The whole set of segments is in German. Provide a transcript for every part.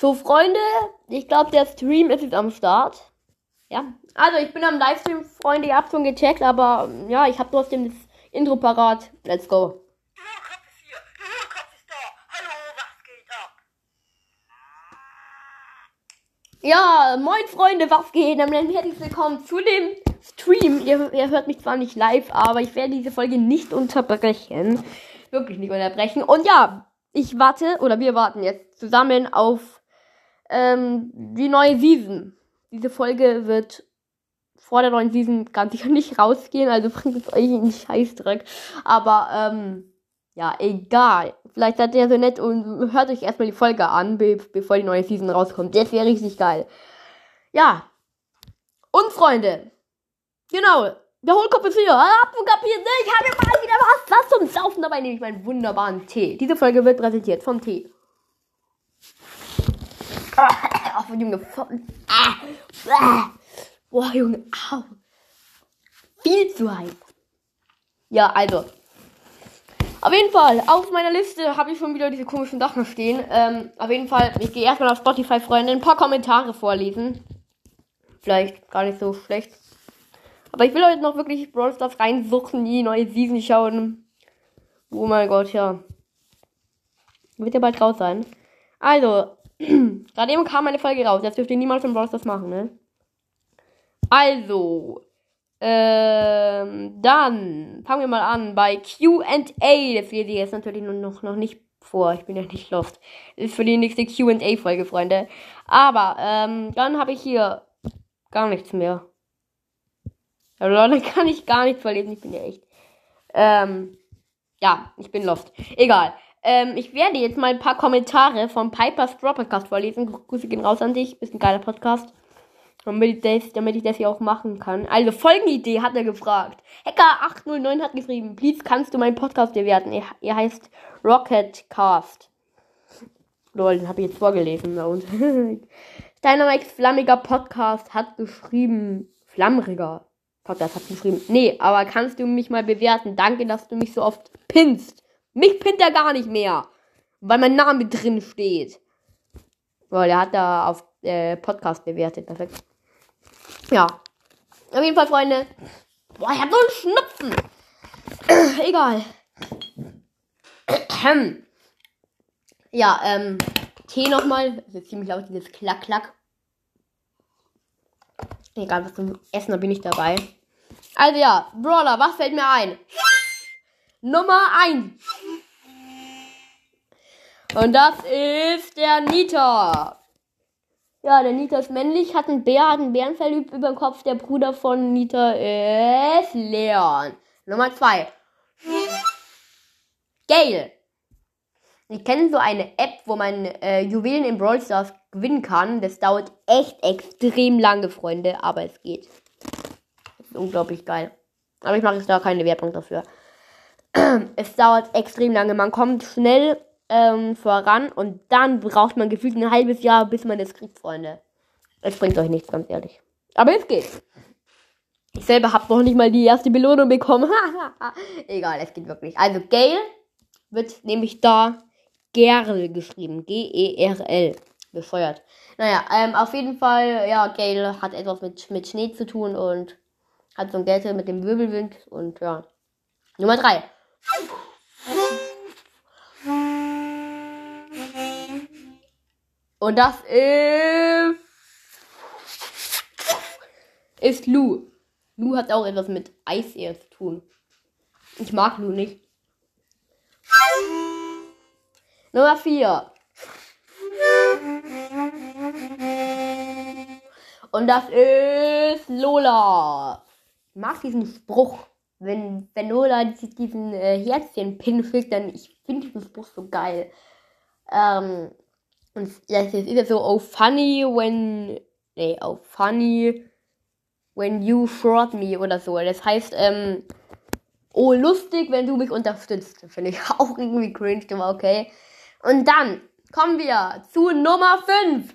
So, Freunde, ich glaube, der Stream ist jetzt am Start. Ja, also ich bin am Livestream, Freunde, ihr habt schon gecheckt, aber ja, ich habe trotzdem das Intro parat. Let's go. Ja, moin Freunde, was geht? Dann herzlich willkommen zu dem Stream. Ihr, ihr hört mich zwar nicht live, aber ich werde diese Folge nicht unterbrechen. Wirklich nicht unterbrechen. Und ja, ich warte, oder wir warten jetzt zusammen auf ähm, die neue Season. Diese Folge wird vor der neuen Season ganz sicher nicht rausgehen, also bringt es euch einen Scheißdreck. Aber, ähm, ja, egal. Vielleicht seid ihr so nett und hört euch erstmal die Folge an, be bevor die neue Season rauskommt. Das wäre richtig geil. Ja. Und Freunde. Genau. Der Hohlkopf ist hier. Habt ihr kapiert? Ich habe mal wieder was. Was zum Saufen dabei nehme ich meinen wunderbaren Tee. Diese Folge wird präsentiert vom Tee. Ah, oh, Junge. Ah. Boah, Junge. Au. Viel zu heiß. Ja, also. Auf jeden Fall, auf meiner Liste habe ich schon wieder diese komischen Sachen stehen. Ähm, auf jeden Fall, ich gehe erstmal auf Spotify, Freunde, ein paar Kommentare vorlesen. Vielleicht gar nicht so schlecht. Aber ich will heute noch wirklich Brawl Stars reinsuchen, die neue Season schauen. Oh mein Gott, ja. Wird ja bald raus sein. Also, gerade eben kam eine Folge raus. Jetzt dürft ihr niemals im Brawl Stars machen, ne? Also, ähm, dann fangen wir mal an bei QA. Das lese ich jetzt natürlich noch, noch nicht vor. Ich bin ja nicht lost. Das ist für die nächste QA-Folge, Freunde. Aber, ähm, dann habe ich hier gar nichts mehr. Also, dann kann ich gar nichts verlesen. Ich bin ja echt. Ähm, ja, ich bin lost. Egal. Ähm, ich werde jetzt mal ein paar Kommentare vom Piper's Draw Podcast vorlesen. Grüße gehen raus an dich. Bist ein geiler Podcast. Damit ich, das, damit ich das hier auch machen kann. Also, Folgenidee hat er gefragt. Hacker809 hat geschrieben, please kannst du meinen Podcast bewerten. Er, er heißt Rocketcast. Lol, den habe ich jetzt vorgelesen. Dynamax Flammiger Podcast hat geschrieben, Flammriger Podcast hat geschrieben, nee, aber kannst du mich mal bewerten? Danke, dass du mich so oft pinst. Mich pinnt er gar nicht mehr, weil mein Name drin steht. Weil er hat da auf äh, Podcast bewertet. Perfekt. Ja. Auf jeden Fall, Freunde. Boah, ich hab so einen Schnupfen. Egal. ja, ähm, Tee nochmal. Das ist ziemlich laut, dieses Klack-Klack. Egal, was zum Essen, da bin ich dabei. Also ja, Brawler, was fällt mir ein? Nummer 1. Und das ist der Nita. Ja, der Nita ist männlich, hat einen Bär, hat einen Bärenfell über dem Kopf. Der Bruder von Nita ist Leon. Nummer 2. Gale. Ich kenne so eine App, wo man äh, Juwelen in Brawl Stars gewinnen kann. Das dauert echt extrem lange, Freunde, aber es geht. Das ist unglaublich geil. Aber ich mache jetzt da keine Werbung dafür. Es dauert extrem lange. Man kommt schnell ähm, voran und dann braucht man gefühlt ein halbes Jahr, bis man es kriegt, Freunde. Es bringt euch nichts, ganz ehrlich. Aber es geht. Ich selber habe noch nicht mal die erste Belohnung bekommen. Egal, es geht wirklich. Also Gale wird nämlich da Gerl geschrieben. G-E-R-L. Bescheuert. Naja, ähm, auf jeden Fall, ja, Gale hat etwas mit, mit Schnee zu tun und hat so ein Geld mit dem Wirbelwind und ja. Nummer 3. Und das ist. Ist Lu. Lu hat auch etwas mit Eis eher zu tun. Ich mag Lu nicht. Nummer 4. Und das ist Lola. Ich mag diesen Spruch. Wenn, wenn Lola diesen äh, Herzchen-Pin fügt, dann ich finde diesen Spruch so geil. Ähm, und das ist ja so, oh funny when, nee, oh funny when you short me oder so. Das heißt, ähm, oh lustig, wenn du mich unterstützt. Finde ich auch irgendwie cringe, aber okay. Und dann kommen wir zu Nummer 5.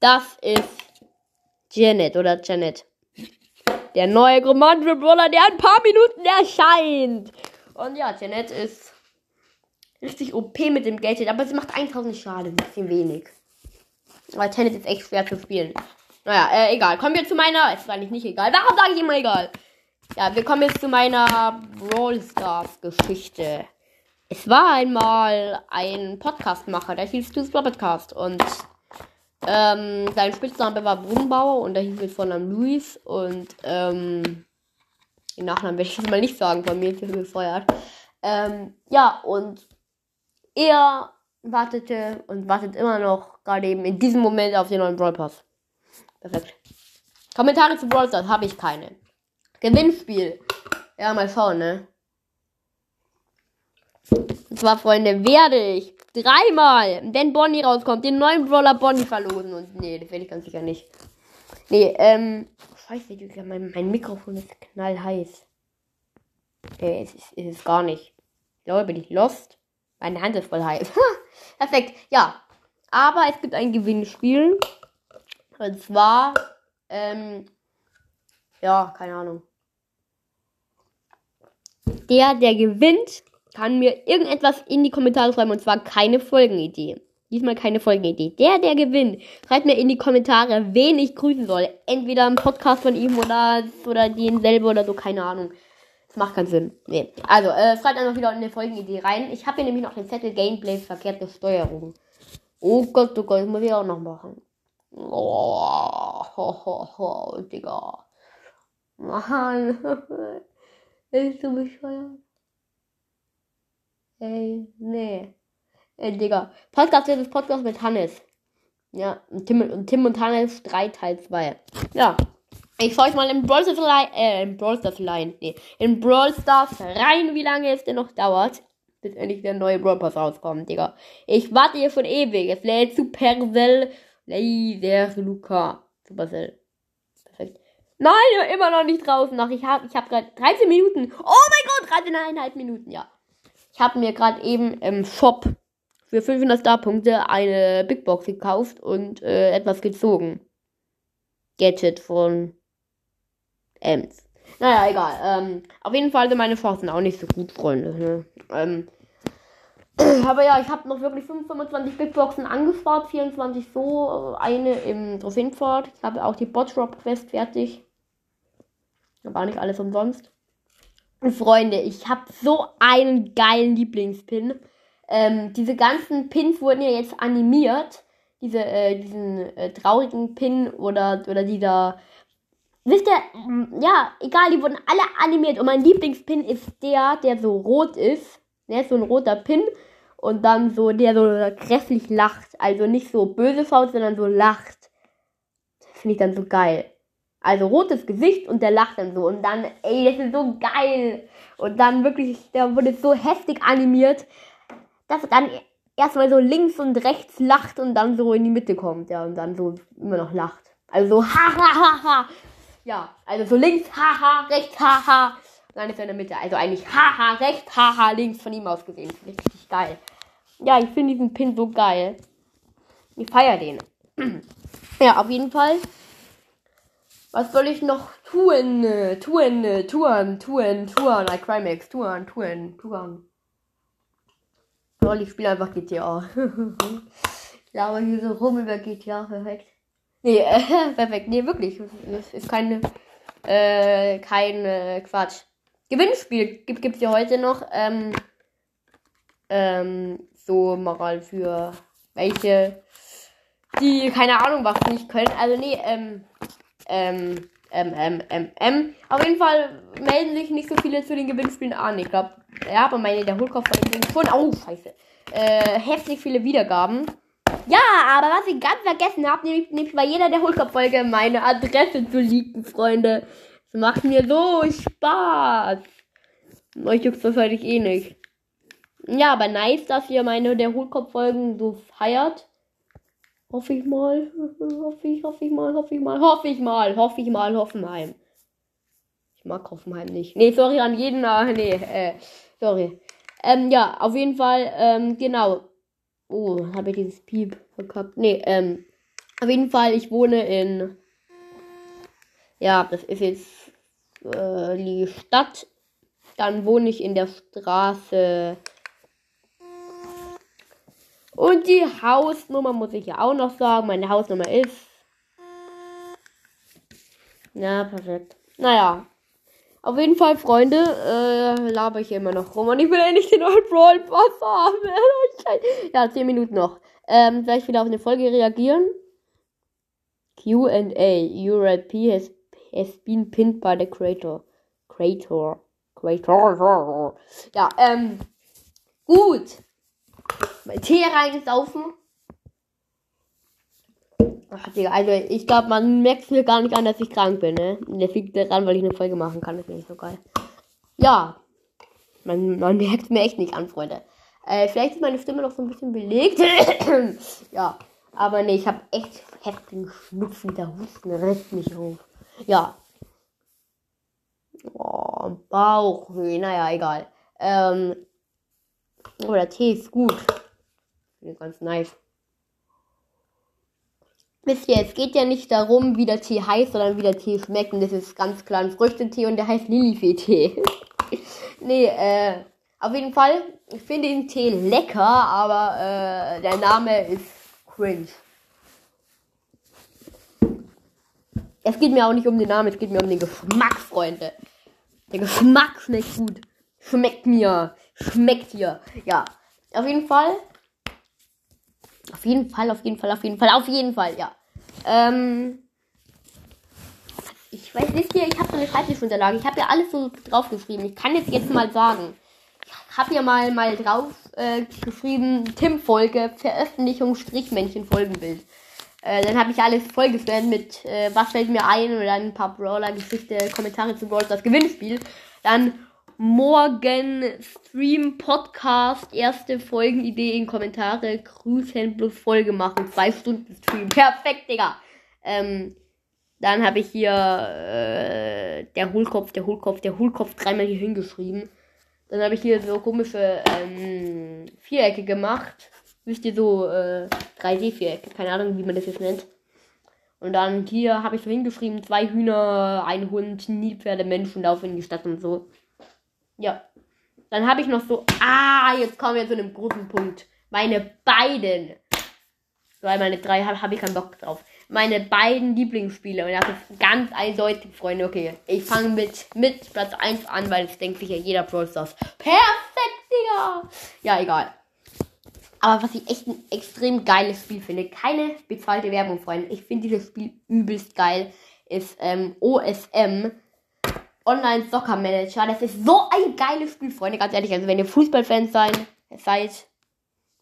Das ist Janet oder Janet. Der neue Command Brawler, der in ein paar Minuten erscheint. Und ja, Janet ist richtig OP mit dem Gadget, aber sie macht 1000 Schaden, ein bisschen wenig. Aber Tennis ist echt schwer zu spielen. Naja, äh, egal. Kommen wir zu meiner. Ist eigentlich nicht egal. Warum sage ich immer egal? Ja, wir kommen jetzt zu meiner Brawl Stars Geschichte. Es war einmal ein Podcastmacher, der hieß Stu's Podcast und ähm, sein Spitzname war Brunnenbauer und der hieß mit Vornamen Luis und ähm, den Nachnamen werde ich jetzt mal nicht sagen, von mir ist er gefeuert. Ähm, ja, und er wartete und wartet immer noch gerade eben in diesem Moment auf den neuen Brawl Pass. Perfekt. Kommentare zu Brawl Stars habe ich keine. Gewinnspiel. Ja, mal schauen, ne? Und zwar, Freunde, werde ich dreimal, wenn Bonnie rauskommt, den neuen Brawler Bonnie verlosen. Und nee, das werde ich ganz sicher nicht. Nee, ähm. Scheiße, Digga, mein, mein Mikrofon ist knallheiß. Nee, es ist, es ist gar nicht. Ich glaube, bin ich lost. Meine Hand ist voll heiß. Perfekt, ja. Aber es gibt ein Gewinnspiel. Und zwar, ähm, ja, keine Ahnung. Der, der gewinnt, kann mir irgendetwas in die Kommentare schreiben und zwar keine Folgenidee. Diesmal keine Folgenidee. Der, der gewinnt, schreibt mir in die Kommentare, wen ich grüßen soll. Entweder im Podcast von ihm oder, oder den selber oder so, keine Ahnung. Das macht keinen Sinn. Nee. Also, äh, schreibt einfach wieder in die Folgenidee rein. Ich habe hier nämlich noch den Zettel Gameplay verkehrte Steuerung. Oh Gott, oh Gott, das muss ich auch noch machen. Oh, ho, ho, ho, Digga. Mann. Ist du bescheuert? Ey, nee. Ey, Digga. Podcast ist das Podcast mit Hannes. Ja, und Tim, und Tim und Hannes Streit Teil 2. Ja. Ich schaue euch mal in Brawl Stars rein, äh, in Brawl Stars rein, nee, in Brawl Stars rein, wie lange es denn noch dauert, bis endlich der neue Brawl Pass rauskommt, Digga. Ich warte hier schon ewig. Es lädt Supercell Laser Luca. Supercell. Perfekt. Nein, immer noch nicht draußen. Noch. Ich habe ich hab gerade 13 Minuten. Oh mein Gott, 13,5 Minuten, ja. Ich habe mir gerade eben im Shop für 500 Star-Punkte eine Big Box gekauft und äh, etwas gezogen. Gadget von Ems. Naja, egal. Ähm, auf jeden Fall sind meine Chancen auch nicht so gut, Freunde. Ne? Ähm, aber ja, ich habe noch wirklich 25 Big Boxen angespart, 24 so, eine im Trophäenpfad. Ich habe auch die Botdrop Quest fertig. War nicht alles umsonst. Und Freunde, ich habe so einen geilen Lieblingspin. Ähm, diese ganzen Pins wurden ja jetzt animiert. Diese, äh, diesen äh, traurigen Pin oder, oder dieser. Wisst ihr, ja, egal, die wurden alle animiert. Und mein Lieblingspin ist der, der so rot ist. Der ist so ein roter Pin. Und dann so, der so grässlich lacht. Also nicht so böse schaut, sondern so lacht. Finde ich dann so geil. Also rotes Gesicht und der lacht dann so. Und dann, ey, das ist so geil. Und dann wirklich, der wurde so heftig animiert, dass er dann erstmal so links und rechts lacht und dann so in die Mitte kommt. Ja, und dann so immer noch lacht. Also so, ha, ha, ha, ha. Ja, also so links, haha, rechts, haha. Nein, ist er in der Mitte. Also eigentlich haha, rechts, haha, links von ihm aus gesehen. Richtig geil. Ja, ich finde diesen Pin so geil. Ich feiere den. ja, auf jeden Fall. Was soll ich noch tun? Tun, tun, tun, tun. I Crimex, tun, tun, tun. Lol, ich spiele einfach GTA. ich laber hier so rum über GTA. Perfekt. Nee, äh, perfekt. Nee, wirklich. Das ist keine, äh, kein äh, Quatsch. Gewinnspiel gibt es ja heute noch. Ähm, ähm, so mal für welche, die keine Ahnung was nicht können. Also nee, ähm, ähm, ähm, ähm, ähm, ähm. Auf jeden Fall melden sich nicht so viele zu den Gewinnspielen an. Ich glaube, ja, aber meine der Hohlkopf schon, oh, scheiße, äh, heftig viele Wiedergaben. Ja, aber was ich ganz vergessen habe, nämlich, nämlich bei jeder der Hohlkopf-Folge meine Adresse zu leaken, Freunde. Das macht mir so Spaß. Euch juckt das heute eh nicht. Ja, aber nice, dass ihr meine der Hohlkopf-Folgen so feiert. Hoffe ich mal. Hoffe ich, hoffe ich mal, hoffe ich mal, hoffe ich mal, hoffe ich mal, Hoffenheim. Ich mag Hoffenheim nicht. Nee, sorry an jeden. Äh, nee, äh, sorry. Ähm, ja, auf jeden Fall, ähm, genau. Oh, habe ich dieses Piep verkackt. Nee, ähm, auf jeden Fall, ich wohne in. Ja, das ist jetzt äh, die Stadt. Dann wohne ich in der Straße Und die Hausnummer muss ich ja auch noch sagen. Meine Hausnummer ist. Ja, perfekt. Naja. Auf jeden Fall, Freunde, äh, laber ich immer noch rum. Und ich will endlich den neuen Brawl Pass haben. ja, 10 Minuten noch. Ähm, gleich wieder auf eine Folge reagieren. Q&A. Your IP has, has been pinned by the creator. Creator. Creator. Ja, ähm, gut. Tee reingesaufen. Ach, Digga, also ich glaube, man merkt mir gar nicht an, dass ich krank bin, ne? Der liegt daran, weil ich eine Folge machen kann. Das finde ich so geil. Ja. Man, man merkt mir echt nicht an, Freunde. Äh, vielleicht ist meine Stimme noch so ein bisschen belegt. ja. Aber nee, ich habe echt heftigen Schnupfen. Der Husten reißt mich hoch. Ja. Oh, Bauchweh. Naja, egal. Ähm. Oh, der Tee ist gut. Ganz nice. Wisst ihr, es geht ja nicht darum, wie der Tee heißt, sondern wie der Tee schmeckt. Und das ist ganz klar ein Früchtetee und der heißt Lilifee-Tee. nee, äh, auf jeden Fall, ich finde den Tee lecker, aber äh, der Name ist cringe. Es geht mir auch nicht um den Namen, es geht mir um den Geschmack, Freunde. Der Geschmack schmeckt gut. Schmeckt mir. Schmeckt dir. Ja. Auf jeden Fall auf jeden Fall, auf jeden Fall, auf jeden Fall, auf jeden Fall, ja. Ähm, ich weiß nicht, ich habe so eine Schreibtischunterlage. Ich habe ja alles so draufgeschrieben. Ich kann jetzt jetzt mal sagen. Ich habe ja mal, mal drauf äh, geschrieben, Tim-Folge, Veröffentlichung, Strichmännchen, Folgenbild. Äh, dann habe ich alles vollgescannt mit, äh, was fällt mir ein, oder ein paar Brawler-Geschichte, Kommentare zu Brawl das Gewinnspiel. Dann morgen Stream, Podcast, erste Folgenidee in Kommentare, Grüßen plus Folge machen, zwei Stunden Stream. Perfekt, Digga. Ähm, dann habe ich hier äh, der Hohlkopf, der Hohlkopf, der Hohlkopf dreimal hier hingeschrieben. Dann habe ich hier so komische ähm, Vierecke gemacht. Wisst ihr, so äh, 3D-Vierecke. Keine Ahnung, wie man das jetzt nennt. Und dann hier habe ich so hingeschrieben, zwei Hühner, ein Hund, Nilpferde, Menschen laufen in die Stadt und so. Ja. Dann habe ich noch so. Ah, jetzt kommen wir zu einem großen Punkt. Meine beiden. Weil meine drei habe hab ich keinen Bock drauf. Meine beiden Lieblingsspiele. Und das ist ganz eindeutig, Freunde. Okay, ich fange mit, mit Platz 1 an, weil es denkt sich ja jeder Pro Stars. Perfekt, Digga! Ja, egal. Aber was ich echt ein extrem geiles Spiel finde, keine bezahlte Werbung, Freunde. Ich finde dieses Spiel übelst geil. Ist ähm, OSM. Online Soccer Manager. Das ist so ein geiles Spiel, Freunde. Ganz ehrlich, also wenn ihr Fußballfans seid, seid,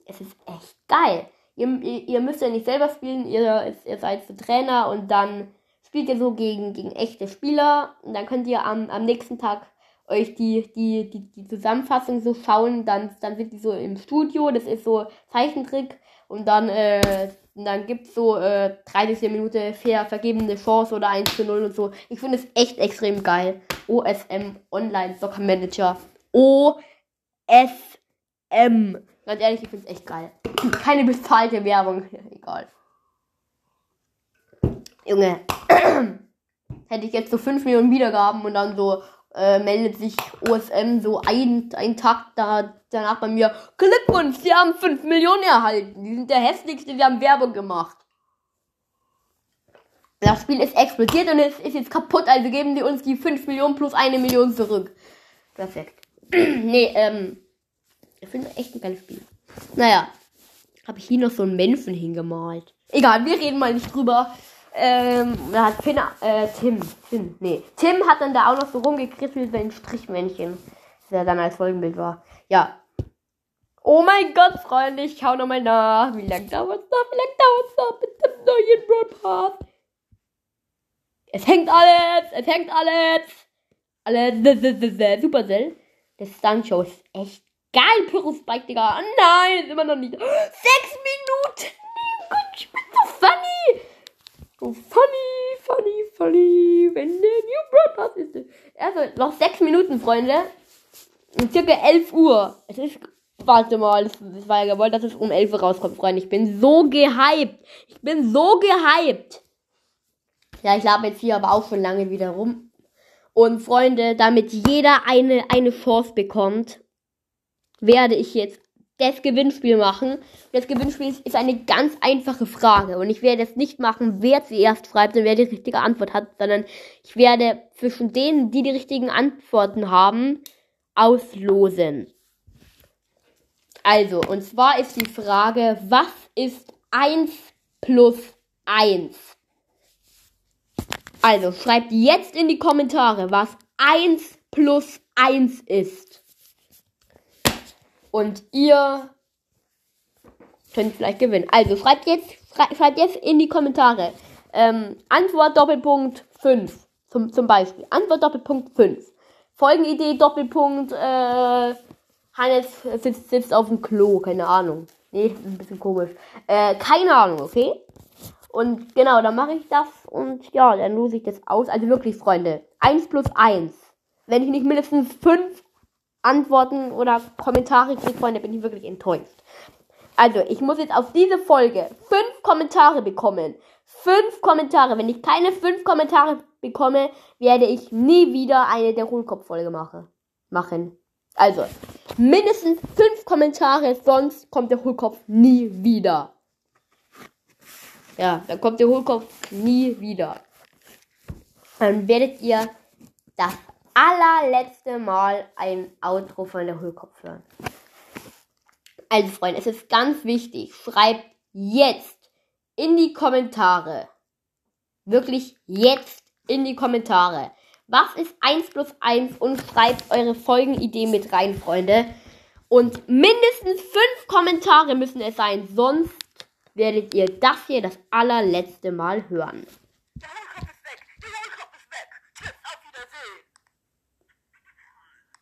es ist echt geil. Ihr, ihr, ihr müsst ja nicht selber spielen, ihr, ihr seid so Trainer und dann spielt ihr so gegen, gegen echte Spieler und dann könnt ihr am, am nächsten Tag euch die, die, die, die Zusammenfassung so schauen, dann, dann sind die so im Studio, das ist so Zeichentrick und dann äh, und dann gibt's so äh, 30 Minuten fair vergebene Chance oder 1 zu 0 und so. Ich finde es echt extrem geil. OSM Online Soccer Manager. OSM. Ganz ehrlich, ich finde es echt geil. Keine bezahlte Werbung. Egal. Junge. Hätte ich jetzt so 5 Millionen Wiedergaben und dann so äh, meldet sich OSM so ein, ein Tag da, danach bei mir. Glückwunsch, sie haben 5 Millionen erhalten. Die sind der hässlichste, die haben Werbung gemacht. Das Spiel ist explodiert und es ist jetzt kaputt, also geben die uns die 5 Millionen plus eine Million zurück. Perfekt. nee, ähm. Ich finde echt ein geiles Spiel. Naja. Habe ich hier noch so einen Menschen hingemalt. Egal, wir reden mal nicht drüber ähm, da hat Finn, äh, Tim, Tim, nee. Tim hat dann da auch noch so rumgekritzelt wie ein Strichmännchen, der dann als Folgenbild war. Ja. Oh mein Gott, Freunde, ich schau nochmal nach. Wie lange dauert's noch? Wie lange dauert's noch mit dem neuen Broadcast? Es hängt alles, es hängt alles. Alles, Supercell. Das Stunt-Show ist echt geil, Pyrrhus-Bike, Digga. Nein, ist immer noch nicht. Sechs Minuten! Oh Gott, ich bin so funny! So funny, funny, funny, wenn der New Broadcast ist. Also, noch sechs Minuten, Freunde. Circa 11 Uhr. Es ist, warte mal, es war ja gewollt, dass es um 11 Uhr rauskommt, Freunde. Ich bin so gehypt. Ich bin so gehypt. Ja, ich labe jetzt hier aber auch schon lange wieder rum. Und Freunde, damit jeder eine, eine Chance bekommt, werde ich jetzt das Gewinnspiel machen. Das Gewinnspiel ist eine ganz einfache Frage. Und ich werde es nicht machen, wer zuerst schreibt und wer die richtige Antwort hat, sondern ich werde zwischen denen, die die richtigen Antworten haben, auslosen. Also, und zwar ist die Frage, was ist 1 plus 1? Also, schreibt jetzt in die Kommentare, was 1 plus 1 ist. Und ihr könnt vielleicht gewinnen. Also, schreibt jetzt, schreibt jetzt in die Kommentare. Ähm, Antwort Doppelpunkt 5. Zum, zum Beispiel. Antwort Doppelpunkt 5. Folgenidee Doppelpunkt, äh, Hannes sitzt, sitzt auf dem Klo, keine Ahnung. Nee, ist ein bisschen komisch. Äh, keine Ahnung, okay? Und genau, dann mache ich das und ja, dann lose ich das aus. Also wirklich, Freunde. 1 plus 1. Wenn ich nicht mindestens 5 Antworten oder Kommentare kriege, Freunde, bin ich wirklich enttäuscht. Also, ich muss jetzt auf diese Folge 5 Kommentare bekommen. 5 Kommentare. Wenn ich keine 5 Kommentare bekomme, werde ich nie wieder eine der Hohlkopf-Folge mache, machen. Also, mindestens 5 Kommentare, sonst kommt der Hohlkopf nie wieder. Ja, dann kommt der Hohlkopf nie wieder. Dann werdet ihr das allerletzte Mal ein Outro von der Hohlkopf hören. Also, Freunde, es ist ganz wichtig. Schreibt jetzt in die Kommentare. Wirklich jetzt in die Kommentare. Was ist 1 plus 1 und schreibt eure Folgenidee mit rein, Freunde. Und mindestens 5 Kommentare müssen es sein, sonst werdet ihr das hier das allerletzte Mal hören.